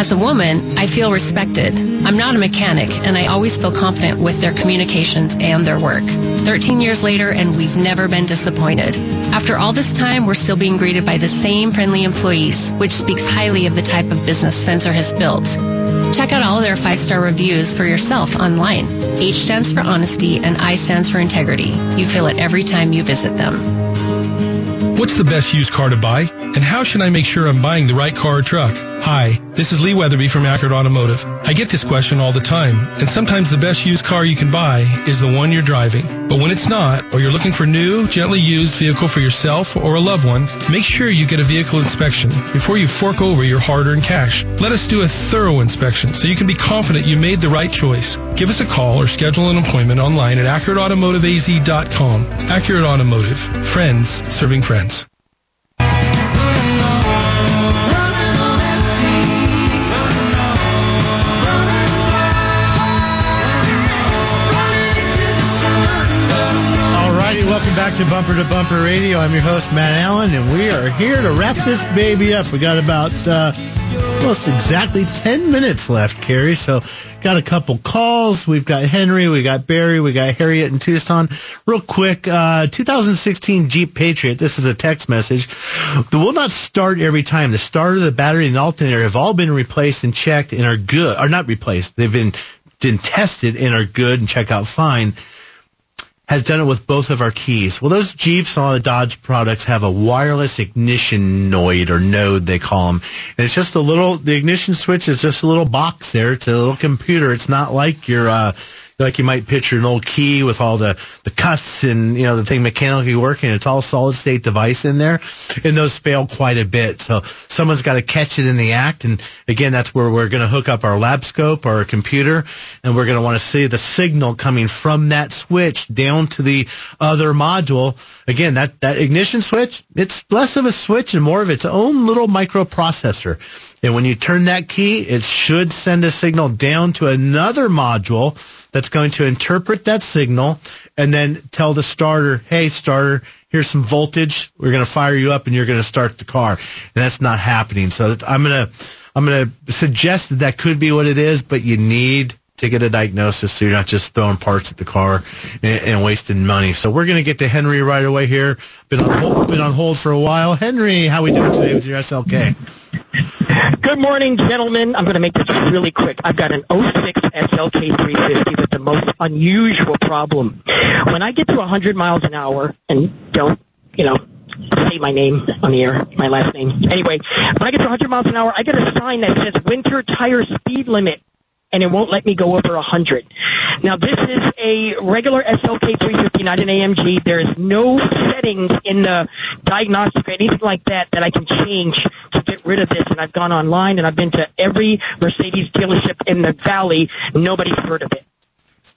As a woman, I feel respected. I'm not a mechanic, and I always feel confident with their communications and their work. 13 years later, and we've never been disappointed. After all this time, we're still being greeted by the same friendly employees, which speaks highly of the type of business Spencer has built. Check out all of their five-star reviews for yourself online. H stands for honesty, and I stands for integrity. You feel it every time you visit them. What's the best used car to buy? And how should I make sure I'm buying the right car or truck? Hi, this is Lee Weatherby from Accurate Automotive. I get this question all the time, and sometimes the best used car you can buy is the one you're driving. But when it's not, or you're looking for new, gently used vehicle for yourself or a loved one, make sure you get a vehicle inspection before you fork over your hard-earned cash. Let us do a thorough inspection so you can be confident you made the right choice. Give us a call or schedule an appointment online at AccurateAutomotiveAZ.com. Accurate Automotive. Friends serving friends. Back to Bumper to Bumper Radio. I'm your host, Matt Allen, and we are here to wrap this baby up. We got about uh, almost exactly 10 minutes left, Carrie. So, got a couple calls. We've got Henry, we got Barry, we got Harriet and Tucson. Real quick, uh, 2016 Jeep Patriot. This is a text message. The will not start every time. The starter, the battery, and the alternator have all been replaced and checked and are good. Are not replaced. They've been been tested and are good and check out fine has done it with both of our keys. Well, those Jeeps and all the Dodge products have a wireless ignition node or node, they call them. And it's just a little, the ignition switch is just a little box there. It's a little computer. It's not like your, uh, like you might picture an old key with all the, the cuts and, you know, the thing mechanically working. It's all solid state device in there. And those fail quite a bit. So someone's got to catch it in the act. And again, that's where we're going to hook up our lab scope, or our computer, and we're going to want to see the signal coming from that switch down to the other module. Again, that, that ignition switch, it's less of a switch and more of its own little microprocessor. And when you turn that key, it should send a signal down to another module that's going to interpret that signal and then tell the starter, "Hey, starter, here's some voltage. We're going to fire you up, and you're going to start the car." And that's not happening. So I'm going to I'm going to suggest that that could be what it is, but you need to get a diagnosis so you're not just throwing parts at the car and, and wasting money. So we're going to get to Henry right away here. Been on hold, been on hold for a while. Henry, how we doing today with your SLK? Good morning, gentlemen. I'm going to make this really quick. I've got an 06 SLK 350 with the most unusual problem. When I get to 100 miles an hour, and don't, you know, say my name on the air, my last name. Anyway, when I get to 100 miles an hour, I get a sign that says winter tire speed limit and it won't let me go over 100. Now this is a regular SLK 350, not an AMG. There's no settings in the diagnostic or anything like that that I can change to get rid of this. And I've gone online and I've been to every Mercedes dealership in the valley. Nobody's heard of it.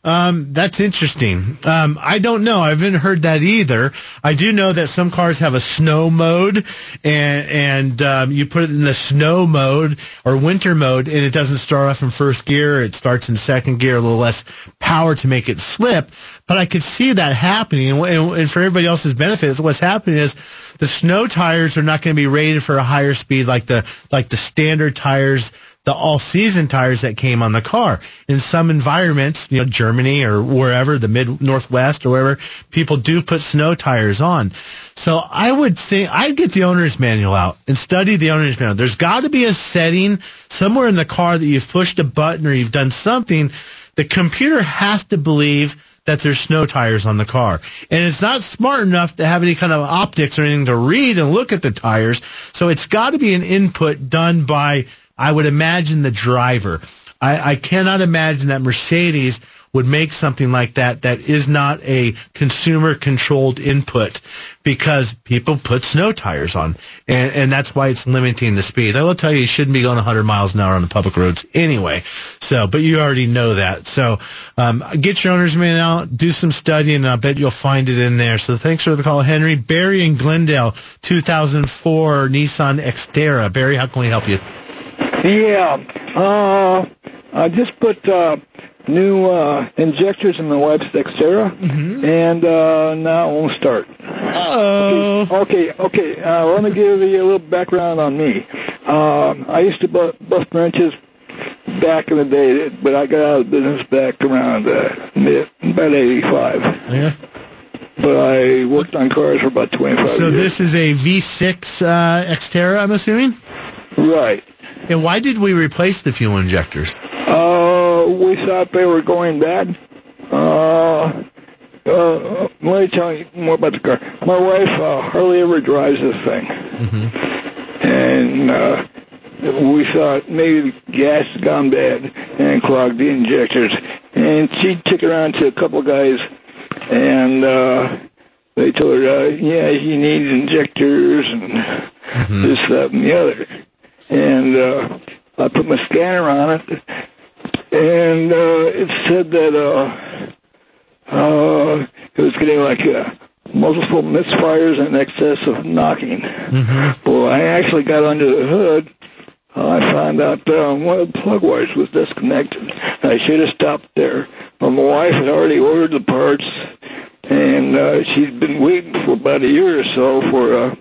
Um, that's interesting. Um, I don't know. I haven't heard that either. I do know that some cars have a snow mode, and and um, you put it in the snow mode or winter mode, and it doesn't start off in first gear. It starts in second gear, a little less power to make it slip. But I could see that happening, and, and, and for everybody else's benefit, what's happening is the snow tires are not going to be rated for a higher speed like the like the standard tires the all season tires that came on the car. In some environments, you know, Germany or wherever, the mid northwest or wherever, people do put snow tires on. So I would think I'd get the owner's manual out and study the owner's manual. There's got to be a setting somewhere in the car that you've pushed a button or you've done something. The computer has to believe that there's snow tires on the car. And it's not smart enough to have any kind of optics or anything to read and look at the tires. So it's got to be an input done by I would imagine the driver. I, I cannot imagine that Mercedes would make something like that that is not a consumer controlled input because people put snow tires on and, and that's why it's limiting the speed. I will tell you, you shouldn't be going 100 miles an hour on the public roads anyway. So, but you already know that. So, um, get your owner's manual out, do some studying, and I bet you'll find it in there. So thanks for the call, Henry. Barry in Glendale, 2004 Nissan Xterra. Barry, how can we help you? Yeah. Uh, I just put uh, new uh, injectors in my wife's Xterra, and uh, now it won't start. Oh. Okay, okay. okay. Uh, let me give you a little background on me. Uh, I used to bu- bust wrenches back in the day, but I got out of business back around uh, mid, about 85. Yeah. But I worked on cars for about 25 So years. So this is a V6 uh, Xterra, I'm assuming? Right. And why did we replace the fuel injectors? Uh, we thought they were going bad. Uh, uh, let me tell you more about the car. My wife uh, hardly ever drives this thing, and uh, we thought maybe the gas had gone bad and clogged the injectors. And she took it around to a couple of guys, and uh, they told her, uh, "Yeah, you need injectors and this, that, and the other." And uh, I put my scanner on it, and uh, it said that uh, uh, it was getting like uh, multiple misfires in excess of knocking. Well, I actually got under the hood. I found out uh, one of the plug wires was disconnected. I should have stopped there, but my wife had already ordered the parts, and uh, she'd been waiting for about a year or so for uh,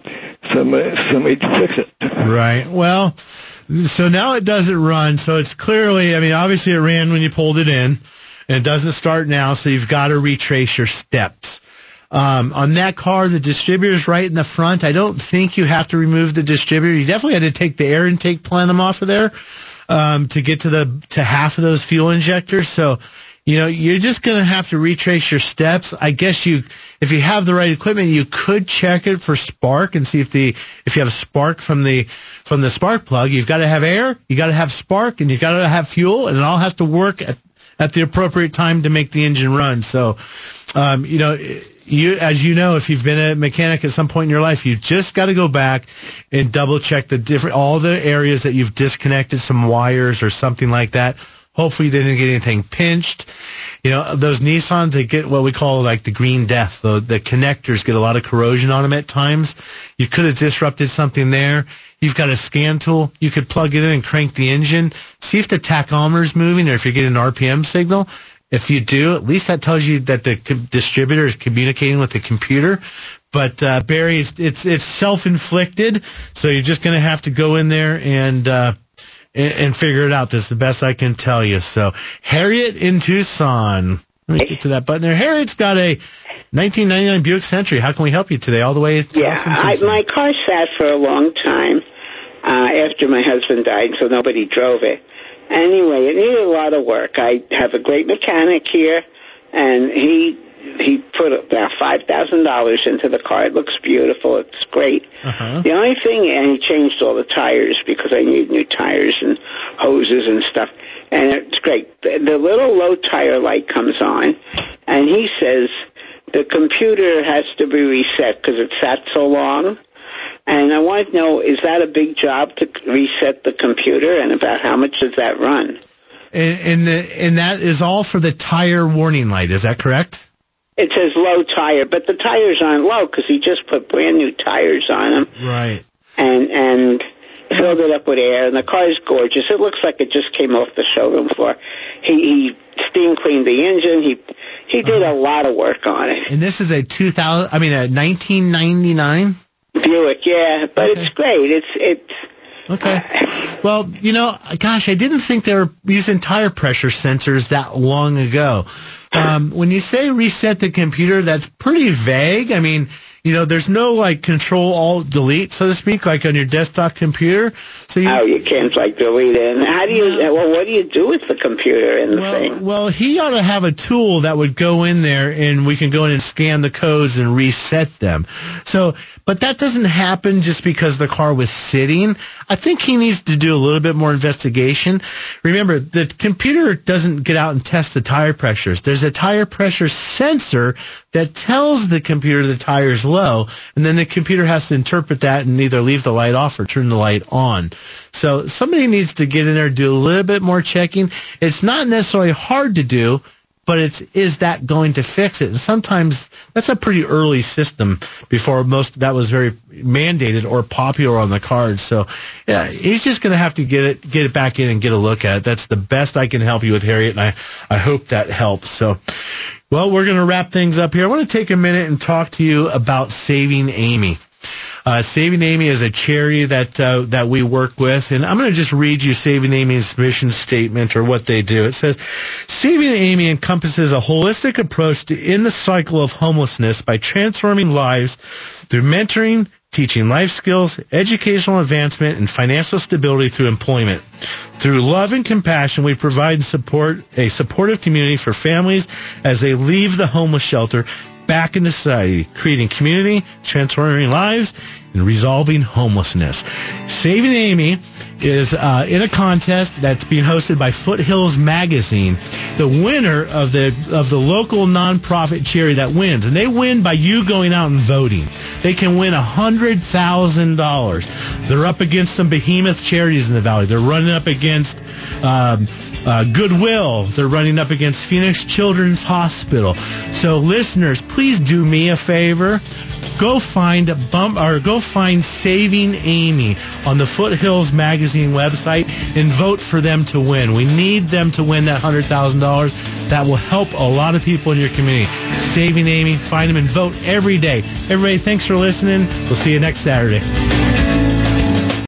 somebody, somebody to fix it. Right. Well, so now it doesn't run. So it's clearly, I mean, obviously it ran when you pulled it in, and it doesn't start now. So you've got to retrace your steps. Um, on that car, the distributor's right in the front. I don't think you have to remove the distributor. You definitely had to take the air intake plenum off of there um, to get to the to half of those fuel injectors. So, you know, you're just going to have to retrace your steps. I guess you, if you have the right equipment, you could check it for spark and see if the if you have spark from the from the spark plug. You've got to have air, you got to have spark, and you've got to have fuel, and it all has to work at at the appropriate time to make the engine run. So, um, you know, you, as you know, if you've been a mechanic at some point in your life, you just got to go back and double check the different, all the areas that you've disconnected some wires or something like that. Hopefully they didn't get anything pinched. You know, those Nissans, they get what we call like the green death. The, the connectors get a lot of corrosion on them at times. You could have disrupted something there. You've got a scan tool. You could plug it in and crank the engine. See if the tachometer's moving or if you're getting an RPM signal. If you do, at least that tells you that the co- distributor is communicating with the computer. But uh, Barry, it's it's, it's self inflicted, so you're just going to have to go in there and. Uh, and, and figure it out. That's the best I can tell you. So, Harriet in Tucson. Let me get to that button there. Harriet's got a 1999 Buick Century. How can we help you today? All the way to Yeah, I, my car sat for a long time uh, after my husband died, so nobody drove it. Anyway, it needed a lot of work. I have a great mechanic here, and he he put about five thousand dollars into the car. It looks beautiful. It's great. Uh-huh. The only thing, and he changed all the tires because I need new tires and hoses and stuff. And it's great. The, the little low tire light comes on, and he says the computer has to be reset because it sat so long. And I want to know, is that a big job to reset the computer, and about how much does that run? And, and, the, and that is all for the tire warning light. Is that correct? It says low tire, but the tires aren't low because he just put brand new tires on them. Right. and and filled it up with air. And the car is gorgeous. It looks like it just came off the showroom floor. He, he steam cleaned the engine. He he did uh-huh. a lot of work on it. And this is a 2000, I mean, a 1999? Buick, yeah, but it's great. It's it's Okay. Well, you know, gosh, I didn't think they were using tire pressure sensors that long ago. Um, when you say reset the computer, that's pretty vague. I mean, you know, there's no like control alt delete, so to speak, like on your desktop computer. So you, oh, you can't like delete it. And how do you? Well, what do you do with the computer and the thing? Well, he ought to have a tool that would go in there and we can go in and scan the codes and reset them. So, but that doesn't happen just because the car was sitting. I think he needs to do a little bit more investigation. Remember, the computer doesn't get out and test the tire pressures. There's a tire pressure sensor that tells the computer the tire's low, and then the computer has to interpret that and either leave the light off or turn the light on. So somebody needs to get in there, do a little bit more checking. It's not necessarily hard to do, but it's is that going to fix it? And sometimes that's a pretty early system before most that was very mandated or popular on the cards. So yeah, he's just going to have to get it get it back in and get a look at it. That's the best I can help you with, Harriet, and I I hope that helps. So. Well, we're going to wrap things up here. I want to take a minute and talk to you about Saving Amy. Uh, Saving Amy is a charity that uh, that we work with, and I'm going to just read you Saving Amy's mission statement or what they do. It says, Saving Amy encompasses a holistic approach to end the cycle of homelessness by transforming lives through mentoring, teaching life skills, educational advancement, and financial stability through employment. Through love and compassion, we provide support a supportive community for families as they leave the homeless shelter back into society, creating community, transforming lives, and resolving homelessness. Saving Amy is uh, in a contest that's being hosted by Foothills Magazine. The winner of the of the local nonprofit charity that wins, and they win by you going out and voting. They can win hundred thousand dollars. They're up against some behemoth charities in the valley. They're running up against. Um, uh, Goodwill. They're running up against Phoenix Children's Hospital. So, listeners, please do me a favor. Go find a bump or go find Saving Amy on the Foothills Magazine website and vote for them to win. We need them to win that hundred thousand dollars. That will help a lot of people in your community. Saving Amy, find them and vote every day. Everybody, thanks for listening. We'll see you next Saturday.